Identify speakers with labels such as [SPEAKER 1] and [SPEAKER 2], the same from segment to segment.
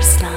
[SPEAKER 1] stars.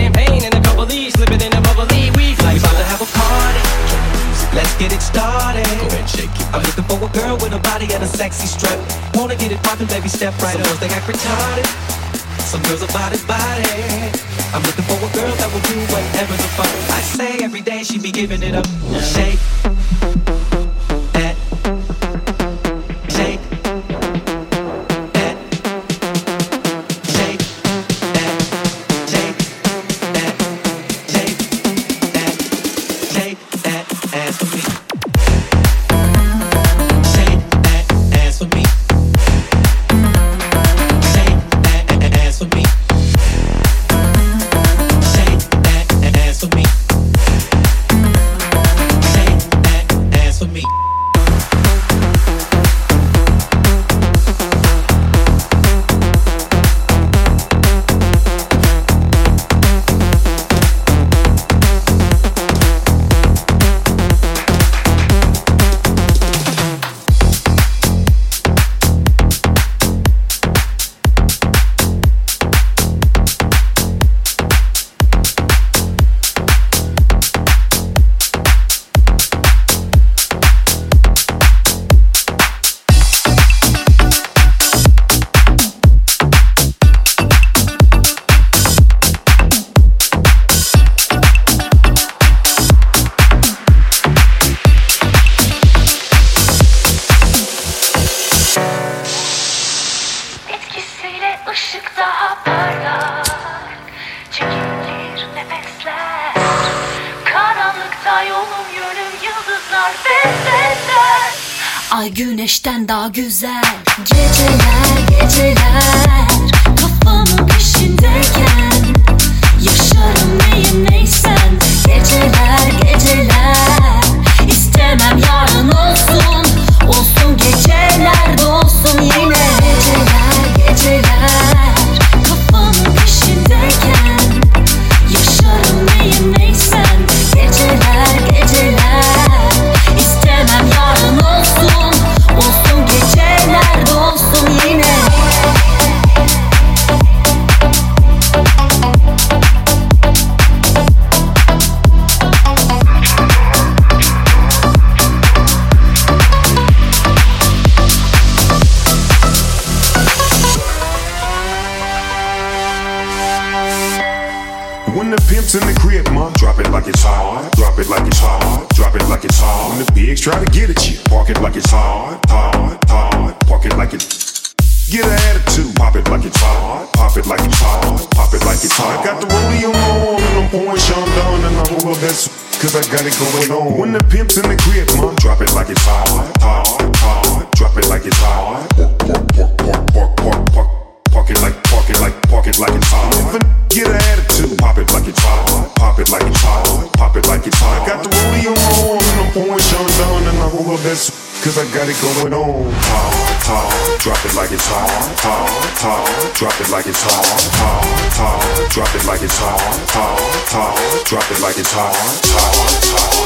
[SPEAKER 1] champagne and a couple of these, slipping in a bubbly. We fly. About to have a party. Let's get it started. Go ahead, shake it. I'm looking for a girl with a body
[SPEAKER 2] and a sexy strut. Wanna get it poppin', baby, step right Some up. Girls they act retarded. Some girls are body body. I'm
[SPEAKER 1] looking for a girl that will do
[SPEAKER 3] whatever the fuck I say. Every day she be giving it up. Shake. Beter Ay güneşten daha güzel. Geceler geceler Kafamın peşindeyken Yaşarım neyim neysen Geceler geceler İstemem yarın olsun. Olsun geceler
[SPEAKER 4] pigs try to get at you, park it like it's hard. Hard, hard. Park it like it's. Get an attitude. Pop it like it's hard. Pop it like it's hard. Pop it like it's hard. I got the rollie on and I'm pouring Sean and I roll up that Cause I got it going on. When the pimp's in the crib, ma, drop it like it's hard. Hard, hard. Drop it like it's hard. Park, park, park, park, park, park. Park Park it like, park it like, park it like it's n- get an attitude, pop it like it's hard. Pop it like it's hard. Pop it like it's hard. I got the rollie on and I'm pouring Sean down and I roll up that Cause I got it going on. Hard, hard. Drop it like it's hard. Hard, hard. Drop it like it's hard. Hard, hard. Drop it like it's hard. Hard, hard. Drop it like it's hard. Hard, hard,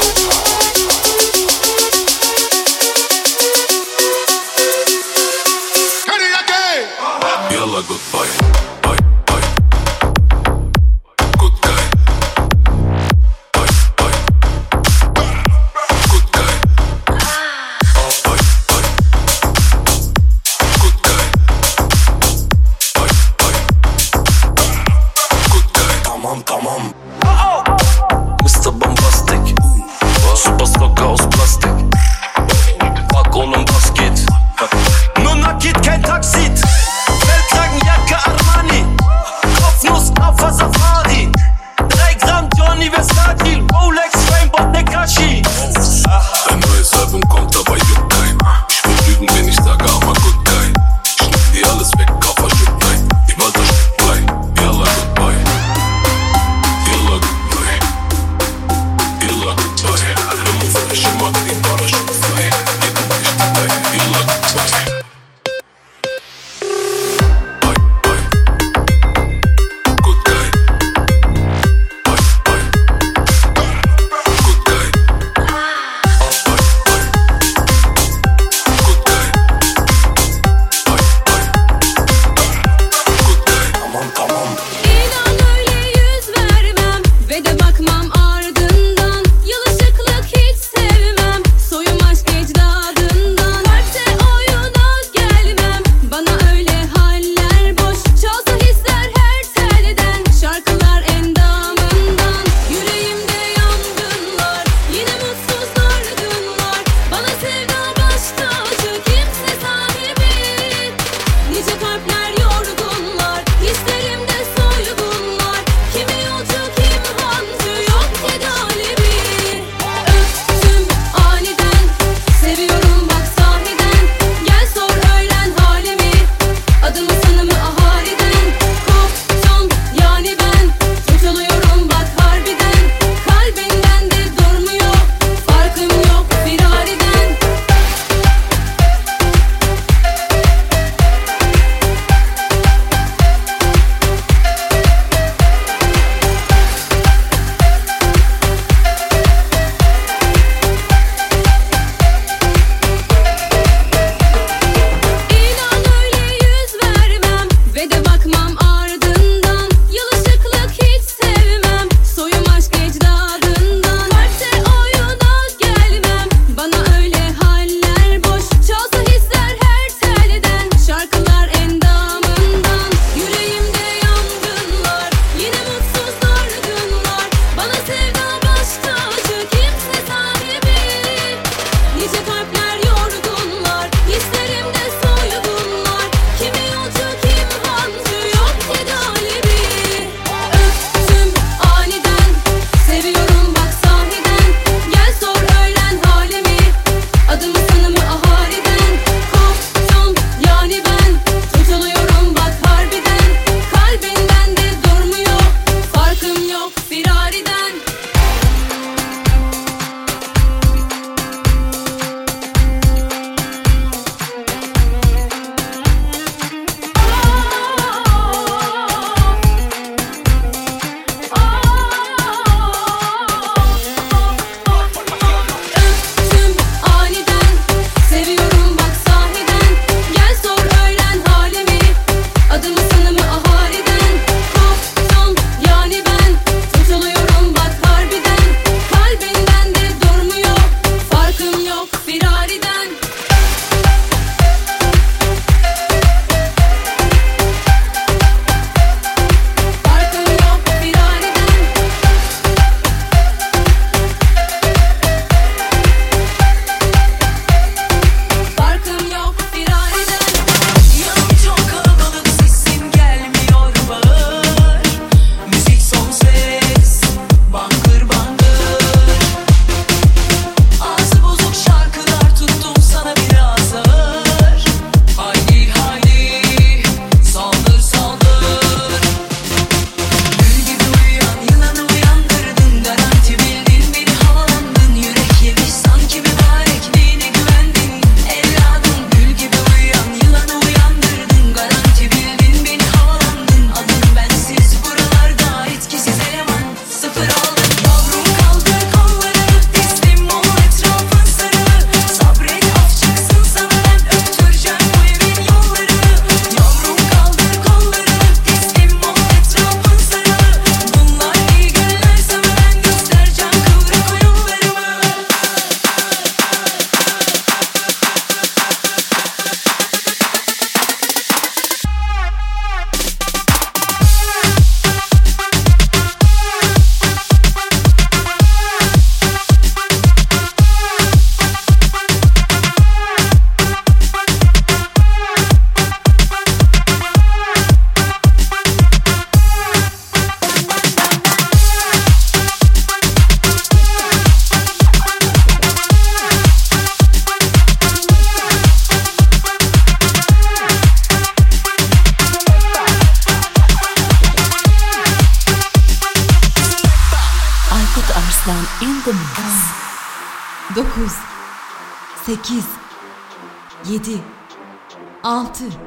[SPEAKER 5] 6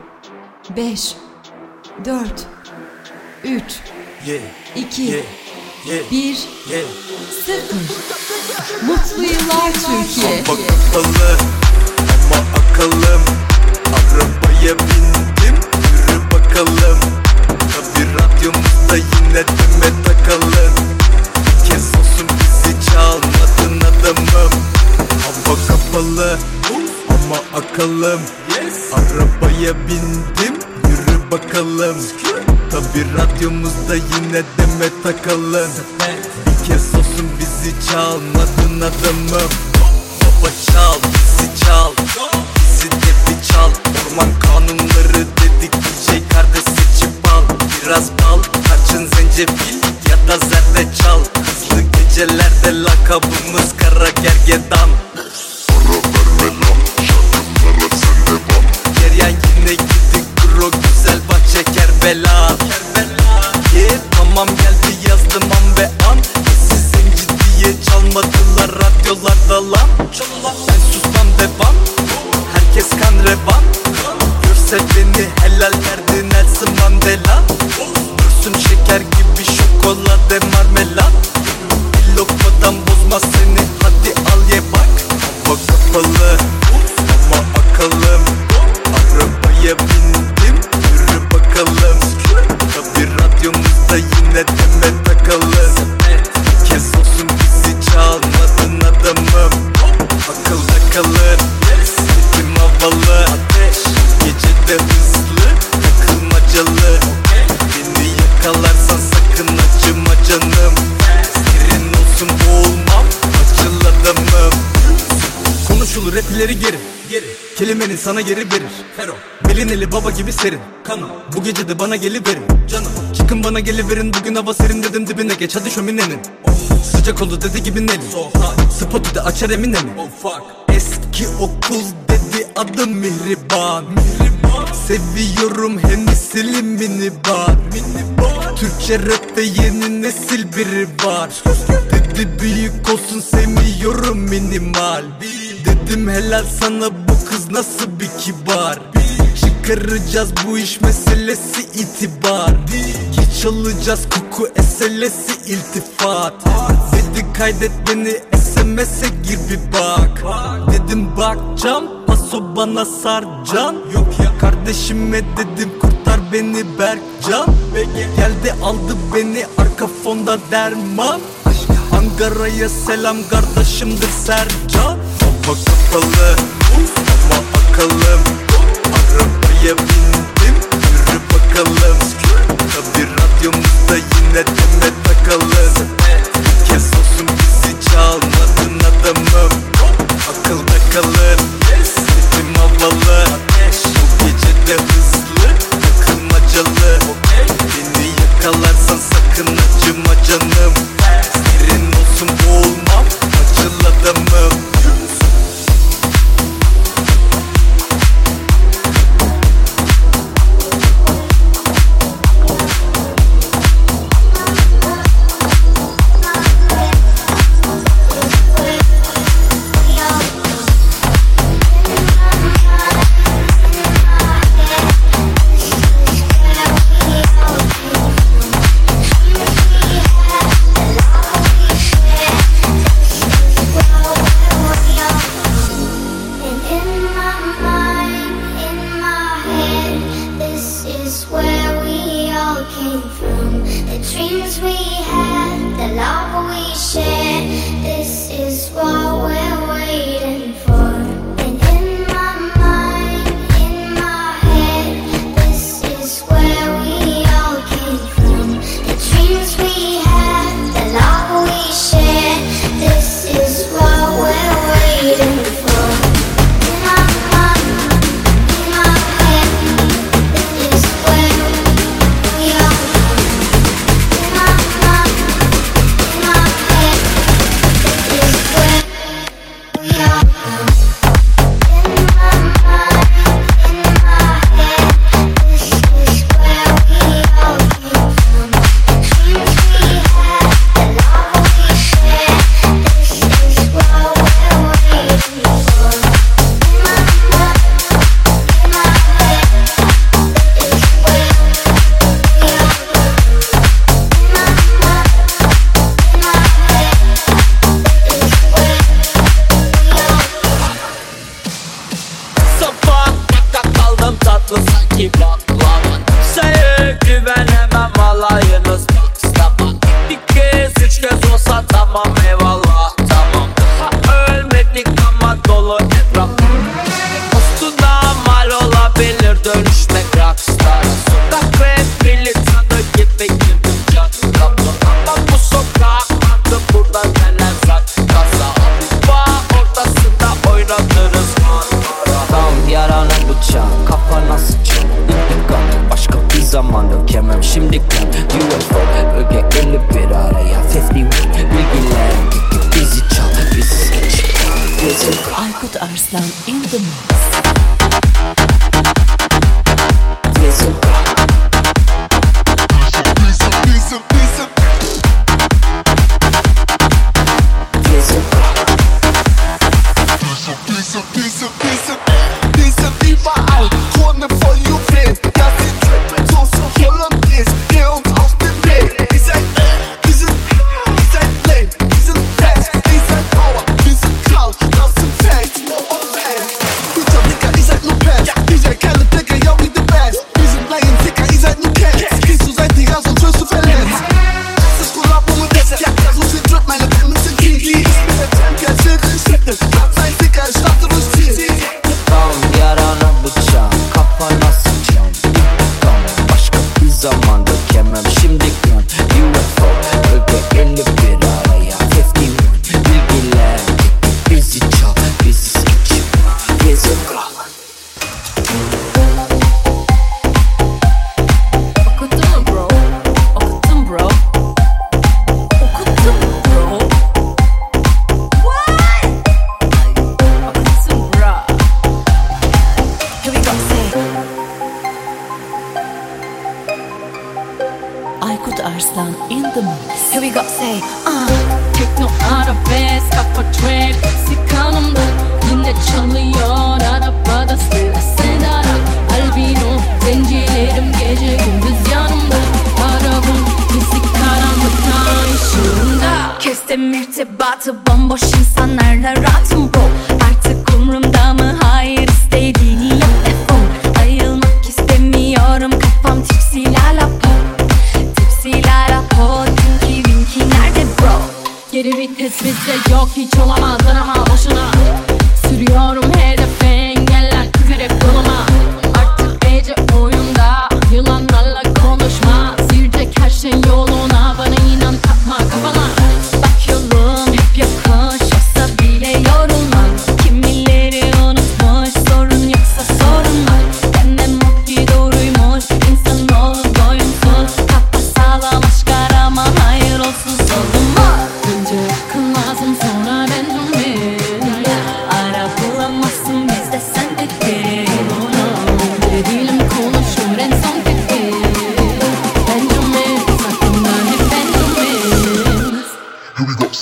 [SPEAKER 5] 5 4 3
[SPEAKER 6] Yeah,
[SPEAKER 5] 2
[SPEAKER 6] yeah, yeah,
[SPEAKER 5] 1
[SPEAKER 6] yeah.
[SPEAKER 5] 0 Mutlu yıllar Türkiye.
[SPEAKER 6] Hava kapalı ama akıllım Arabaya bindim yürü bakalım. Tabi radyomuzda yine deme takalım. Bir kez olsun bizi çalmadın adamım. Hava kapalı ama akıllım. Arabaya bindim yürü bakalım. Tabi radyomuzda yine deme takalım Bir kez olsun bizi çalmadın adamım. Baba çal bizi çal. Bizi de bir çal. Orman kanunları dedik DJ kardeş seçip al Biraz bal tarçın zencefil ya da zerdeçal Hızlı gecelerde lakabımız kara gergedan. Ceryan yine gidi kuro güzel bahçe Kerbela. Yeah tamam geldi yazdım an ve an. Siz zenci diye çalmadılar radyolarda lan. Ben susmam devam. Herkes kan revan. Görse beni helal derdi sana geri verir. Fero Belin eli baba gibi serin. Kanım Bu gece de bana geliverin. Canım Çıkın bana geliverin. Bugün hava serin dedim dibine geç. Hadi şöminenin. Sıcak oldu dedi gibi Nelly. Spotu da açar emine mi Eski okul dedi adım Mihriban. Seviyorum Hennessy'li minibar. Türkçe rapte yeni nesil biri var. Dedi büyük olsun sevmiyorum minimal Dedim helal sana bu kız nasıl bir kibar? Çıkaracağız bu iş meselesi itibar. Geç alacağız koku eselesi iltifat. Dedi kaydet beni SMS'e gir bir bak. Dedim bakcam paso bana sarcan Yok ya kardeşime dedim kurtar beni Berkcan. Geldi aldı beni arka fonda derman. Ankara'ya selam kardeşimdir Sercan Hava kapalı ama akıllım Arabaya bindim. Yürü bakalım. Tabi radyomuzda yine deme takalım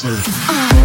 [SPEAKER 7] Absolutely.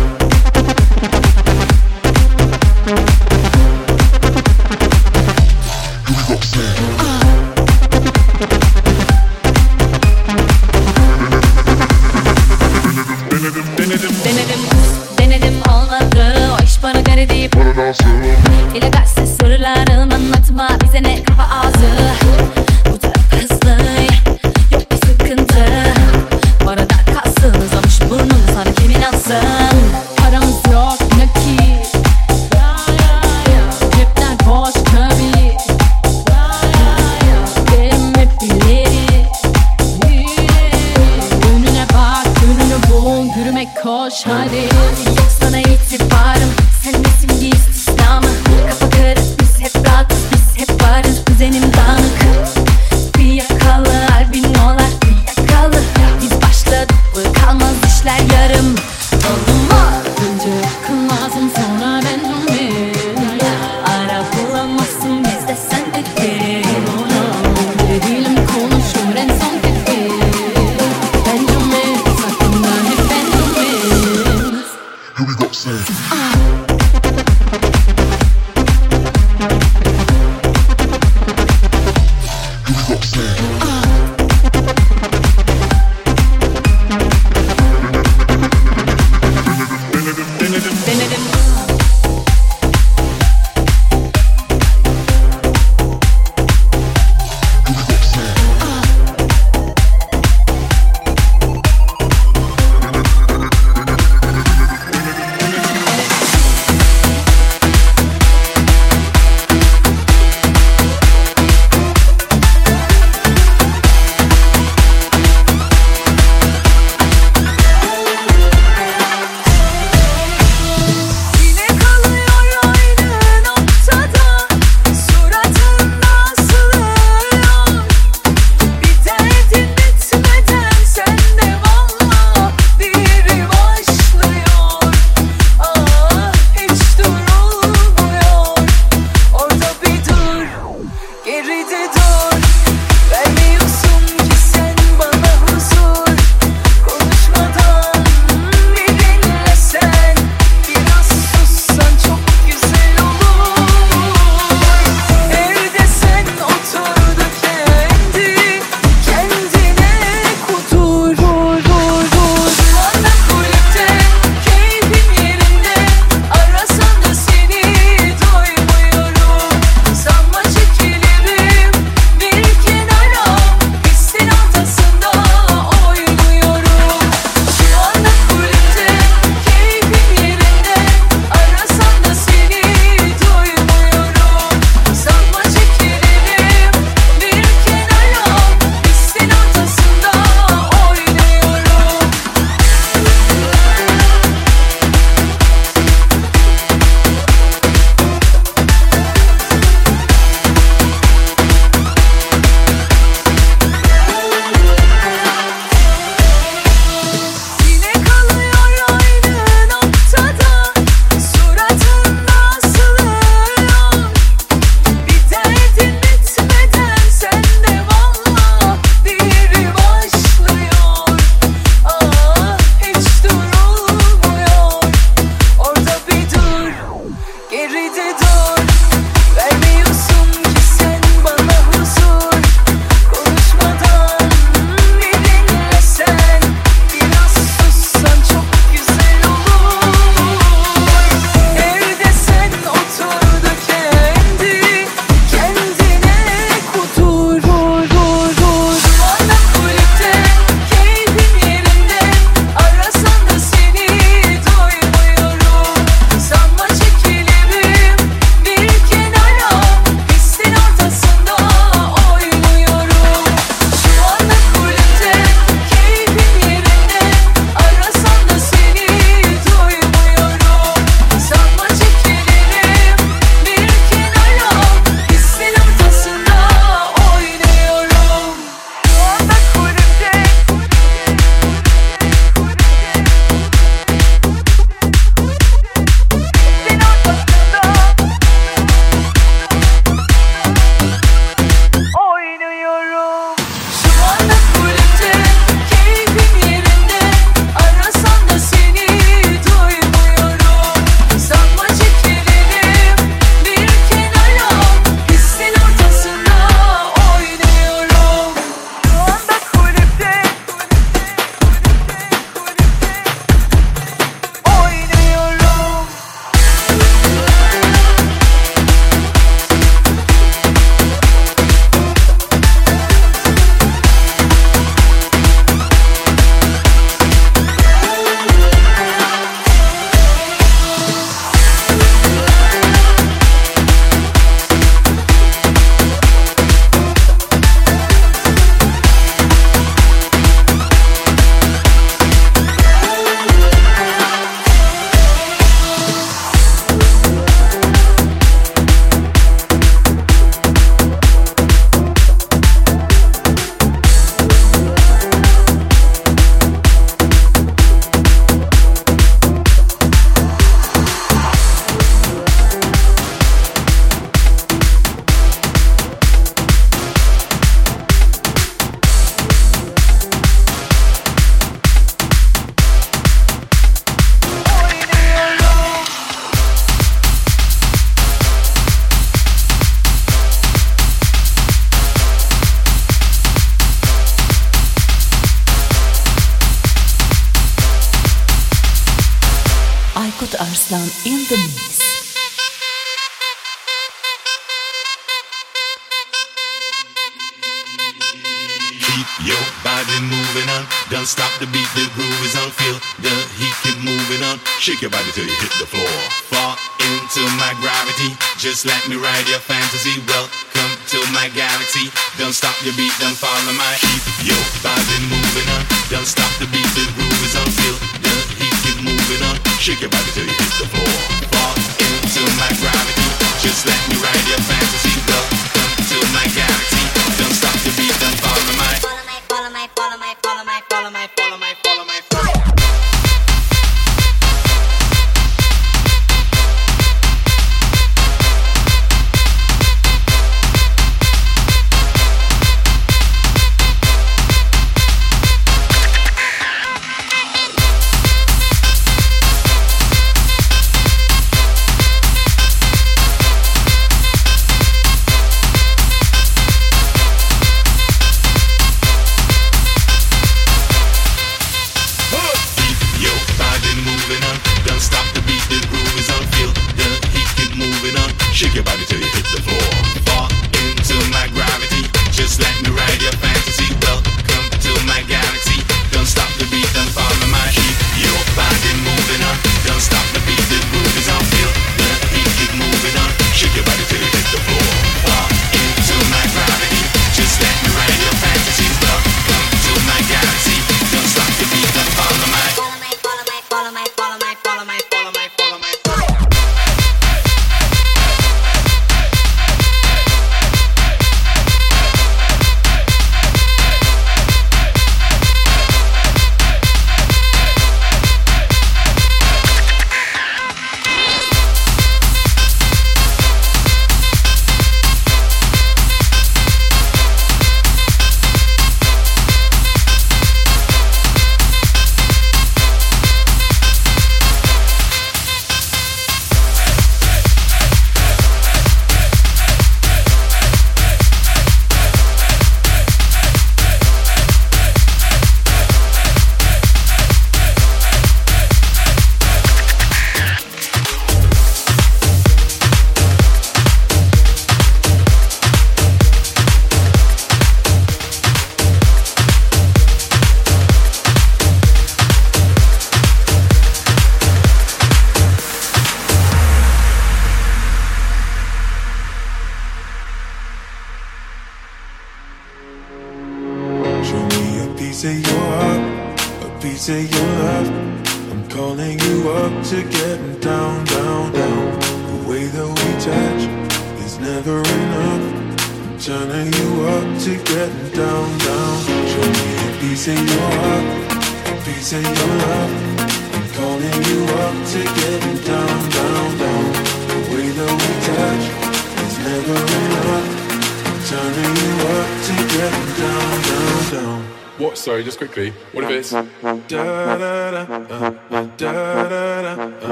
[SPEAKER 7] shake your body till you hit the floor. Fall into my gravity, just let me ride your fantasy. Welcome to my galaxy. Don't stop your beat, don't follow my heat. Your body moving on, don't stop the beat, the groove is on. Feel the heat, keep moving on. Shake your body till you hit the floor.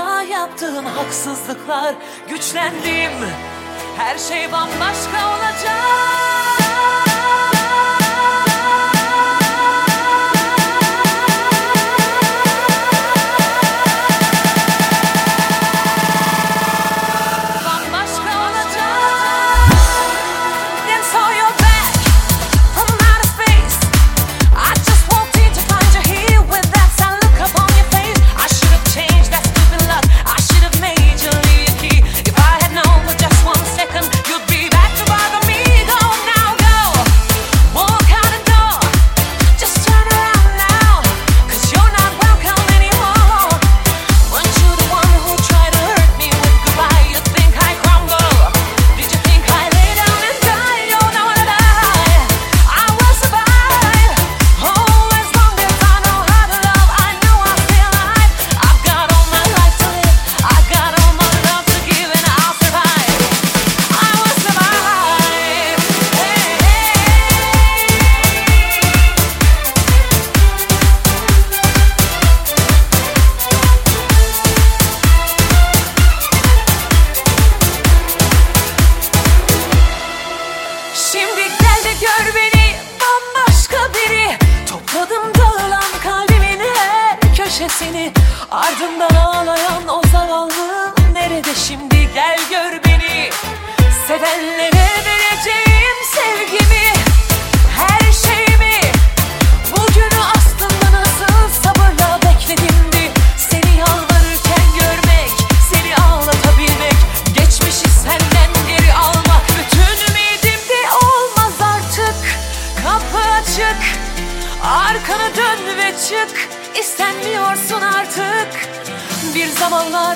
[SPEAKER 6] boyunca yaptığım
[SPEAKER 8] haksızlıklar Güçlendim. Her şey bambaşka olacak.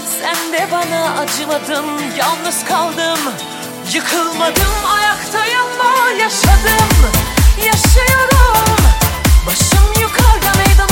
[SPEAKER 8] Sen de bana acımadın Yalnız kaldım. Yıkılmadım ayaktayım Yaşadım. Yaşıyorum. Başım yukarıda meydan